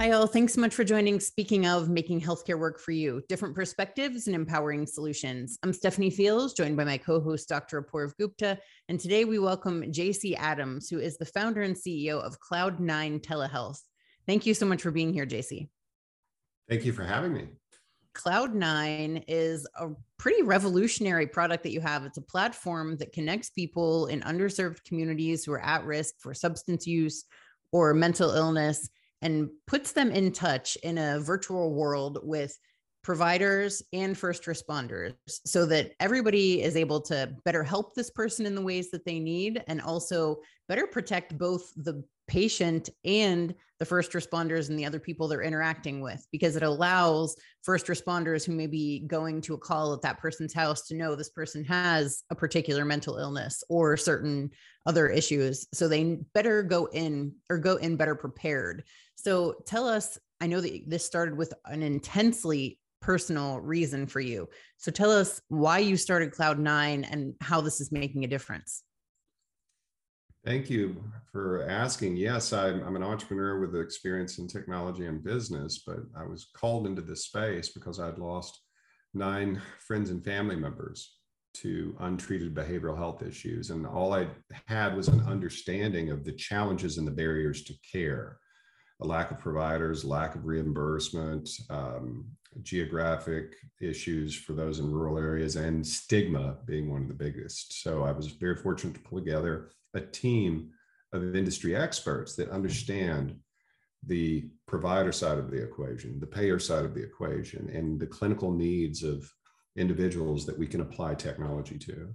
Hi, all. Thanks so much for joining. Speaking of making healthcare work for you, different perspectives and empowering solutions. I'm Stephanie Fields, joined by my co host, Dr. Apoorv Gupta. And today we welcome JC Adams, who is the founder and CEO of Cloud9 Telehealth. Thank you so much for being here, JC. Thank you for having me. Cloud9 is a pretty revolutionary product that you have. It's a platform that connects people in underserved communities who are at risk for substance use or mental illness and puts them in touch in a virtual world with providers and first responders so that everybody is able to better help this person in the ways that they need and also better protect both the patient and the first responders and the other people they're interacting with because it allows first responders who may be going to a call at that person's house to know this person has a particular mental illness or certain other issues. So they better go in or go in better prepared. So tell us i know that this started with an intensely personal reason for you. So tell us why you started cloud9 and how this is making a difference Thank you for asking. Yes, I'm, I'm, an entrepreneur with experience in technology and business, but I was called into this space because I'd lost nine friends and family members to untreated behavioral health issues. And all I had was an understanding of the challenges and the barriers to care a lack of providers, lack of reimbursement, um, geographic issues for those in rural areas, and stigma being one of the biggest. So I was very fortunate to pull together a team of industry experts that understand the provider side of the equation, the payer side of the equation, and the clinical needs of individuals that we can apply technology to.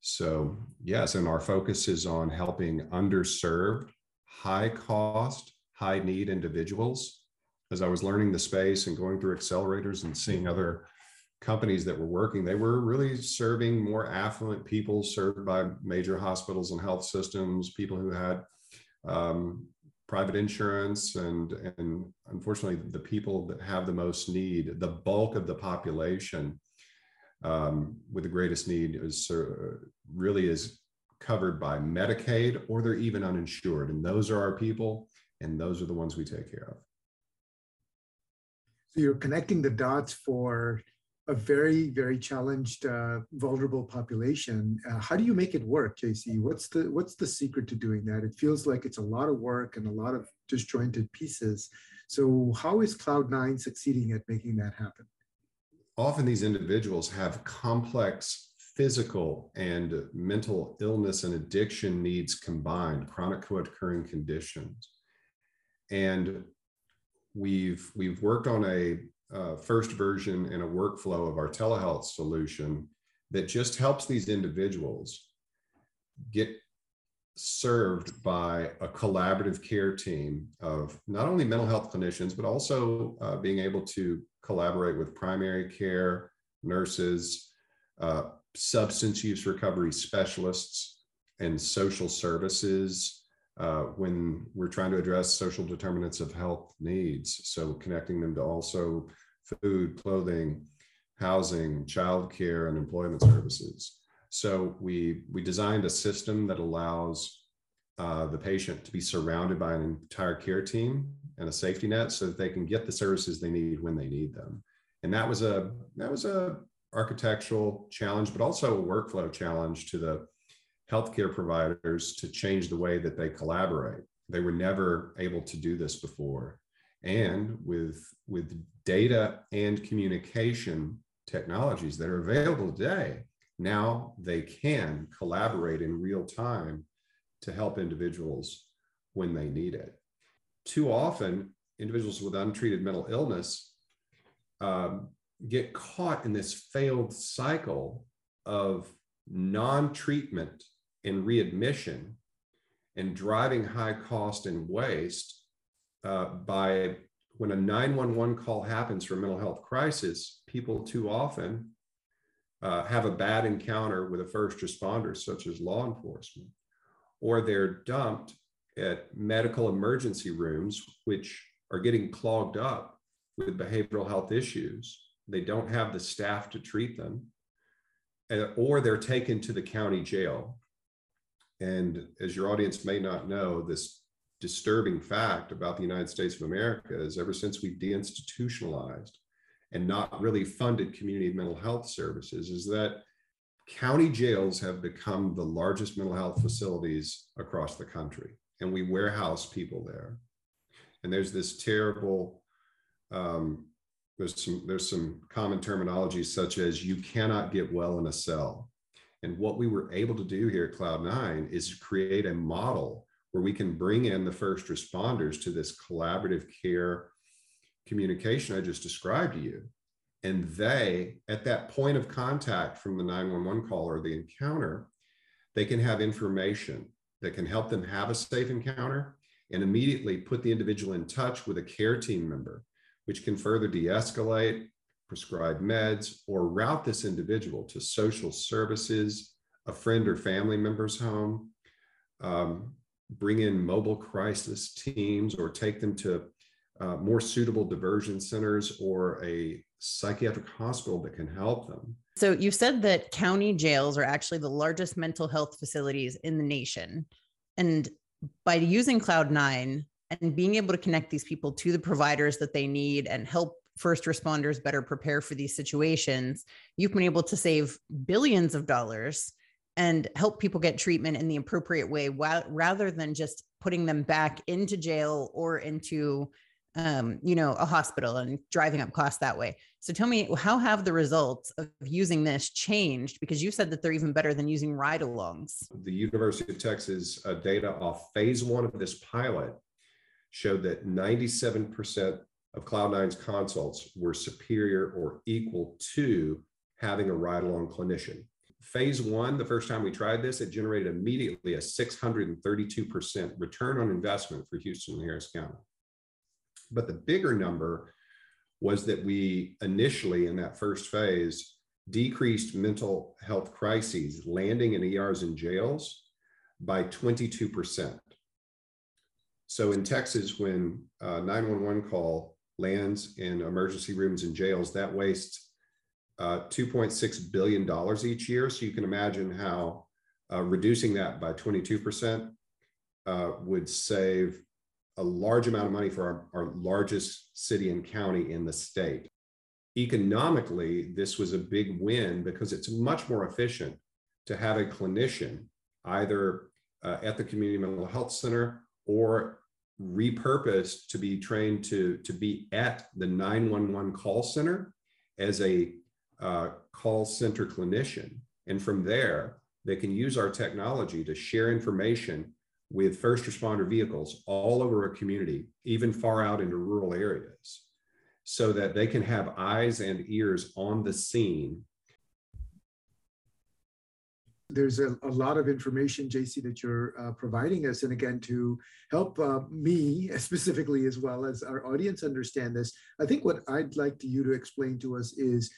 So, yes, and our focus is on helping underserved, high cost, high need individuals. As I was learning the space and going through accelerators and seeing other companies that were working, they were really serving more affluent people served by major hospitals and health systems, people who had um, private insurance, and, and unfortunately, the people that have the most need, the bulk of the population um, with the greatest need is uh, really is covered by Medicaid or they're even uninsured. And those are our people, and those are the ones we take care of. You're connecting the dots for a very very challenged uh, vulnerable population. Uh, how do you make it work jc what's the what's the secret to doing that? It feels like it's a lot of work and a lot of disjointed pieces. So how is cloud9 succeeding at making that happen? Often these individuals have complex physical and mental illness and addiction needs combined chronic co-occurring conditions. And we've we've worked on a uh, first version and a workflow of our telehealth solution that just helps these individuals get served by a collaborative care team of not only mental health clinicians, but also uh, being able to collaborate with primary care, nurses, uh, substance use recovery specialists, and social services uh, when we're trying to address social determinants of health needs. So connecting them to also food, clothing, housing, childcare, and employment services. So we we designed a system that allows uh, the patient to be surrounded by an entire care team and a safety net so that they can get the services they need when they need them. And that was a that was a architectural challenge, but also a workflow challenge to the healthcare providers to change the way that they collaborate. They were never able to do this before. And with, with data and communication technologies that are available today, now they can collaborate in real time to help individuals when they need it. Too often, individuals with untreated mental illness um, get caught in this failed cycle of non treatment in readmission and driving high cost and waste uh, by when a 911 call happens for a mental health crisis, people too often uh, have a bad encounter with a first responder, such as law enforcement, or they're dumped at medical emergency rooms, which are getting clogged up with behavioral health issues. They don't have the staff to treat them, uh, or they're taken to the county jail and as your audience may not know, this disturbing fact about the United States of America is ever since we deinstitutionalized and not really funded community mental health services, is that county jails have become the largest mental health facilities across the country, and we warehouse people there. And there's this terrible, um, there's some there's some common terminology such as you cannot get well in a cell. And what we were able to do here at Cloud9 is create a model where we can bring in the first responders to this collaborative care communication I just described to you. And they, at that point of contact from the 911 call or the encounter, they can have information that can help them have a safe encounter and immediately put the individual in touch with a care team member, which can further de escalate, prescribe meds, or route this individual to social services, a friend or family member's home, um, bring in mobile crisis teams, or take them to uh, more suitable diversion centers or a psychiatric hospital that can help them. So you said that county jails are actually the largest mental health facilities in the nation. And by using Cloud9 and being able to connect these people to the providers that they need and help first responders better prepare for these situations, you've been able to save billions of dollars and help people get treatment in the appropriate way while, rather than just putting them back into jail or into um, you know, a hospital and driving up costs that way. So tell me, how have the results of using this changed? Because you said that they're even better than using ride alongs. The University of Texas uh, data off phase one of this pilot showed that 97% of Cloud9's consults were superior or equal to having a ride along clinician. Phase one, the first time we tried this, it generated immediately a 632% return on investment for Houston and Harris County. But the bigger number was that we initially in that first phase decreased mental health crises landing in ERs and jails by 22%. So in Texas, when uh, a 911 call lands in emergency rooms and jails, that wastes uh, $2.6 billion each year. So you can imagine how uh, reducing that by 22% uh, would save a large amount of money for our, our largest city and county in the state. Economically, this was a big win because it's much more efficient to have a clinician either uh, at the community mental health center or repurposed to be trained to, to be at the 911 call center as a uh, call center clinician. And from there, they can use our technology to share information with first responder vehicles all over a community, even far out into rural areas, so that they can have eyes and ears on the scene. There's a, a lot of information, JC, that you're uh, providing us. And again, to help uh, me specifically, as well as our audience understand this, I think what I'd like to you to explain to us is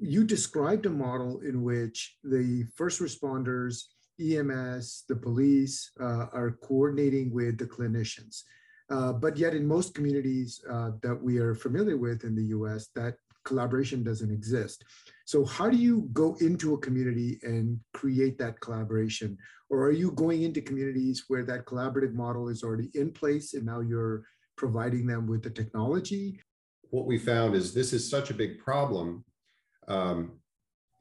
you described a model in which the first responders EMS, the police uh, are coordinating with the clinicians. Uh, but yet, in most communities uh, that we are familiar with in the US, that collaboration doesn't exist. So, how do you go into a community and create that collaboration? Or are you going into communities where that collaborative model is already in place and now you're providing them with the technology? What we found is this is such a big problem. Um,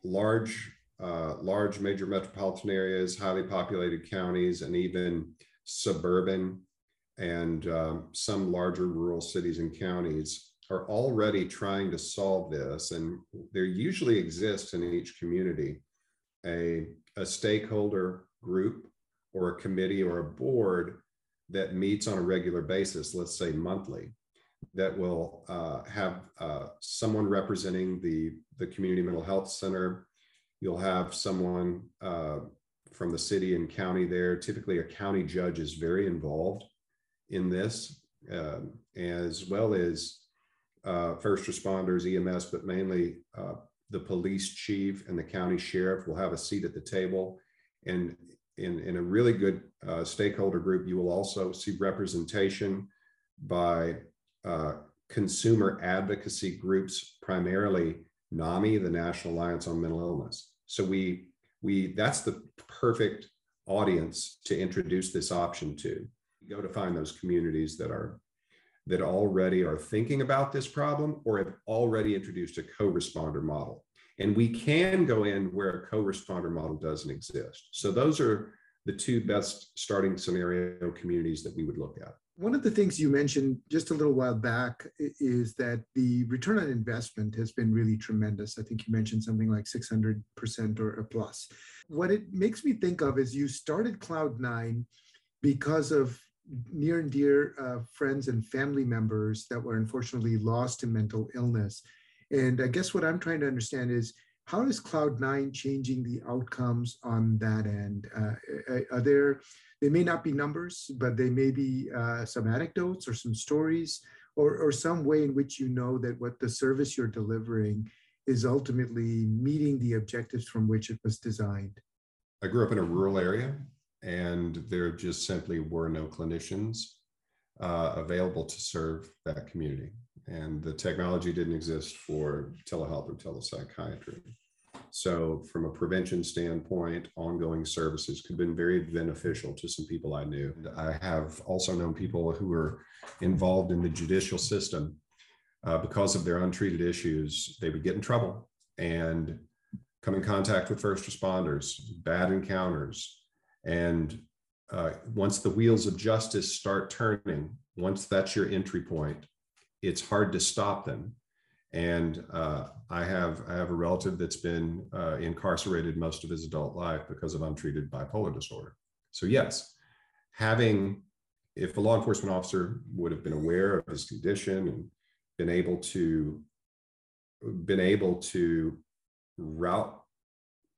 large uh, large major metropolitan areas, highly populated counties, and even suburban and um, some larger rural cities and counties are already trying to solve this. And there usually exists in each community a, a stakeholder group or a committee or a board that meets on a regular basis, let's say monthly, that will uh, have uh, someone representing the, the community mental health center, You'll have someone uh, from the city and county there. Typically, a county judge is very involved in this, uh, as well as uh, first responders, EMS, but mainly uh, the police chief and the county sheriff will have a seat at the table. And in, in a really good uh, stakeholder group, you will also see representation by uh, consumer advocacy groups, primarily NAMI, the National Alliance on Mental Illness. So we we that's the perfect audience to introduce this option to. go to find those communities that are that already are thinking about this problem or have already introduced a co-responder model. And we can go in where a co-responder model doesn't exist. So those are the two best starting scenario communities that we would look at. One of the things you mentioned just a little while back is that the return on investment has been really tremendous. I think you mentioned something like 600% or a plus. What it makes me think of is you started Cloud9 because of near and dear uh, friends and family members that were unfortunately lost to mental illness. And I guess what I'm trying to understand is how is Cloud9 changing the outcomes on that end? Uh, are there, they may not be numbers, but they may be uh, some anecdotes or some stories or, or some way in which you know that what the service you're delivering is ultimately meeting the objectives from which it was designed. I grew up in a rural area and there just simply were no clinicians uh, available to serve that community. And the technology didn't exist for telehealth or telepsychiatry. So, from a prevention standpoint, ongoing services could have been very beneficial to some people I knew. I have also known people who were involved in the judicial system uh, because of their untreated issues. They would get in trouble and come in contact with first responders, bad encounters, and uh, once the wheels of justice start turning, once that's your entry point, it's hard to stop them. And uh, I have I have a relative that's been uh, incarcerated most of his adult life because of untreated bipolar disorder. So yes, having if a law enforcement officer would have been aware of his condition and been able to been able to route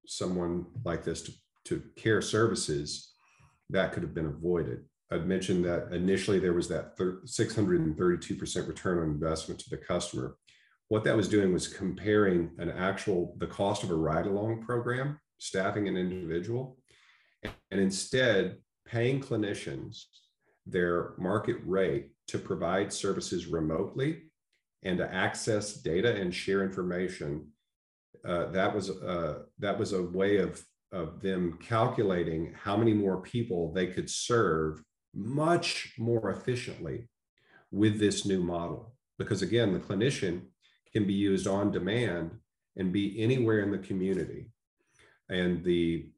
someone like this to to care services, that could have been avoided. I'd mentioned that initially there was that 632% return on investment to the customer. What that was doing was comparing an actual, the cost of a ride along program, staffing an individual, and instead paying clinicians their market rate to provide services remotely and to access data and share information. Uh, that was uh, that was a way of of them calculating how many more people they could serve much more efficiently with this new model. Because again, the clinician can be used on demand and be anywhere in the community. And the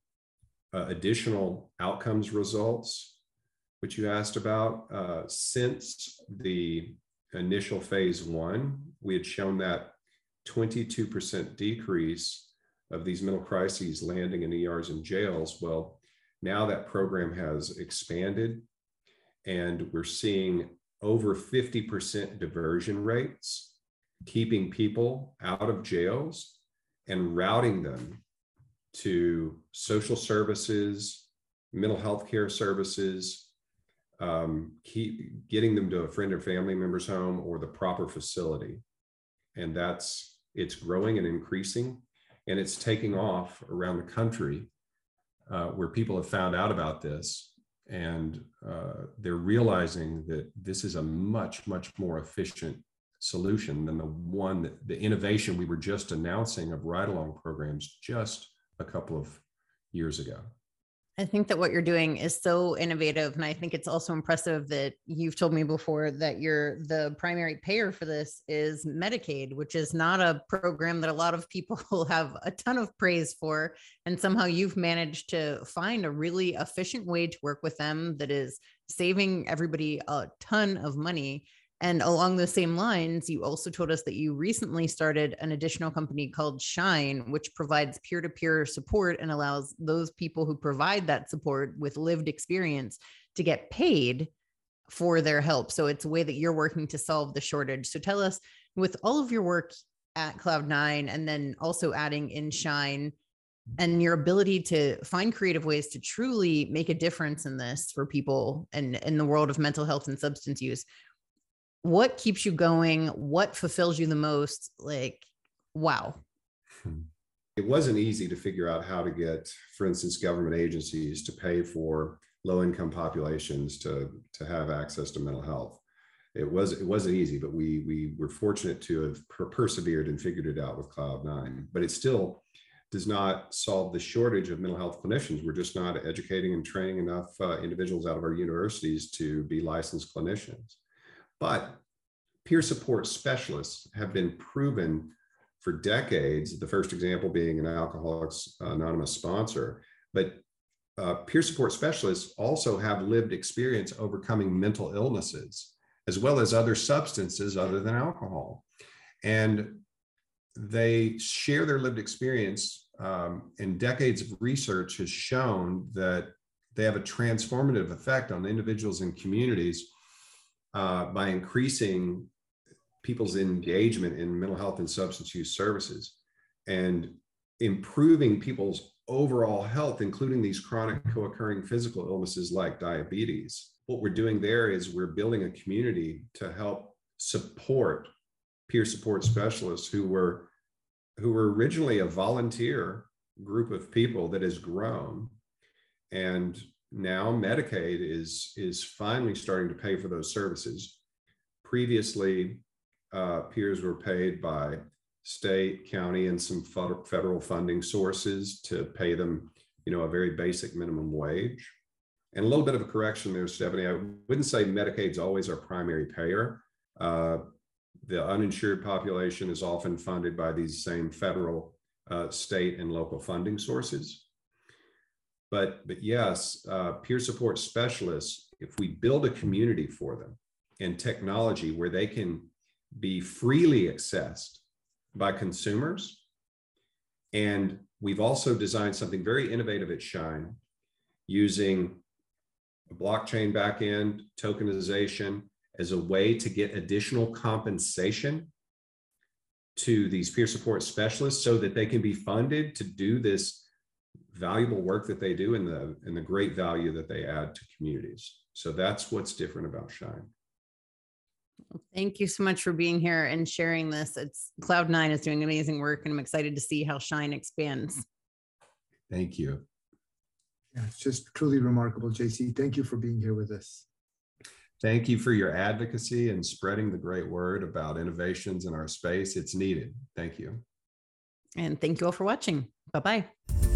uh, additional outcomes results, which you asked about, uh, since the initial phase one, we had shown that 22% decrease of these mental crises landing in ERs and jails. Well, now that program has expanded and we're seeing over 50% diversion rates, keeping people out of jails and routing them to social services, mental health care services, um, keep getting them to a friend or family member's home or the proper facility. And that's it's growing and increasing and it's taking off around the country uh, where people have found out about this and uh, they're realizing that this is a much much more efficient solution than the one that the innovation we were just announcing of ride along programs just a couple of years ago I think that what you're doing is so innovative. And I think it's also impressive that you've told me before that you're the primary payer for this is Medicaid, which is not a program that a lot of people have a ton of praise for. And somehow you've managed to find a really efficient way to work with them that is saving everybody a ton of money and along the same lines, you also told us that you recently started an additional company called Shine, which provides peer to peer support and allows those people who provide that support with lived experience to get paid for their help. So it's a way that you're working to solve the shortage. So tell us, with all of your work at Cloud9 and then also adding in Shine, and your ability to find creative ways to truly make a difference in this for people and in the world of mental health and substance use what keeps you going what fulfills you the most like wow hmm. it wasn't easy to figure out how to get for instance government agencies to pay for low income populations to to have access to mental health it was it wasn't easy but we we were fortunate to have per- persevered and figured it out with cloud9 but it still does not solve the shortage of mental health clinicians. We're just not educating and training enough uh, individuals out of our universities to be licensed clinicians. But peer support specialists have been proven for decades, the first example being an Alcoholics Anonymous sponsor. But uh, peer support specialists also have lived experience overcoming mental illnesses, as well as other substances other than alcohol. And they share their lived experience, um, and decades of research has shown that they have a transformative effect on individuals and communities uh, by increasing people's engagement in mental health and substance use services and improving people's overall health, including these chronic co occurring physical illnesses like diabetes. What we're doing there is we're building a community to help support peer support specialists who were who were originally a volunteer group of people that has grown and now medicaid is is finally starting to pay for those services previously uh, peers were paid by state, county, and some federal funding sources to pay them, you know, a very basic minimum wage. And a little bit of a correction there, Stephanie. I wouldn't say Medicaid's always our primary payer. Uh, the uninsured population is often funded by these same federal, uh, state, and local funding sources. But, but yes, uh, peer support specialists, if we build a community for them and technology where they can be freely accessed by consumers. And we've also designed something very innovative at Shine using a blockchain backend, tokenization as a way to get additional compensation to these peer support specialists so that they can be funded to do this valuable work that they do and the and the great value that they add to communities. So that's what's different about Shine. Thank you so much for being here and sharing this. It's Cloud9 is doing amazing work, and I'm excited to see how Shine expands. Thank you. Yeah, it's just truly remarkable, JC. Thank you for being here with us. Thank you for your advocacy and spreading the great word about innovations in our space. It's needed. Thank you. And thank you all for watching. Bye bye.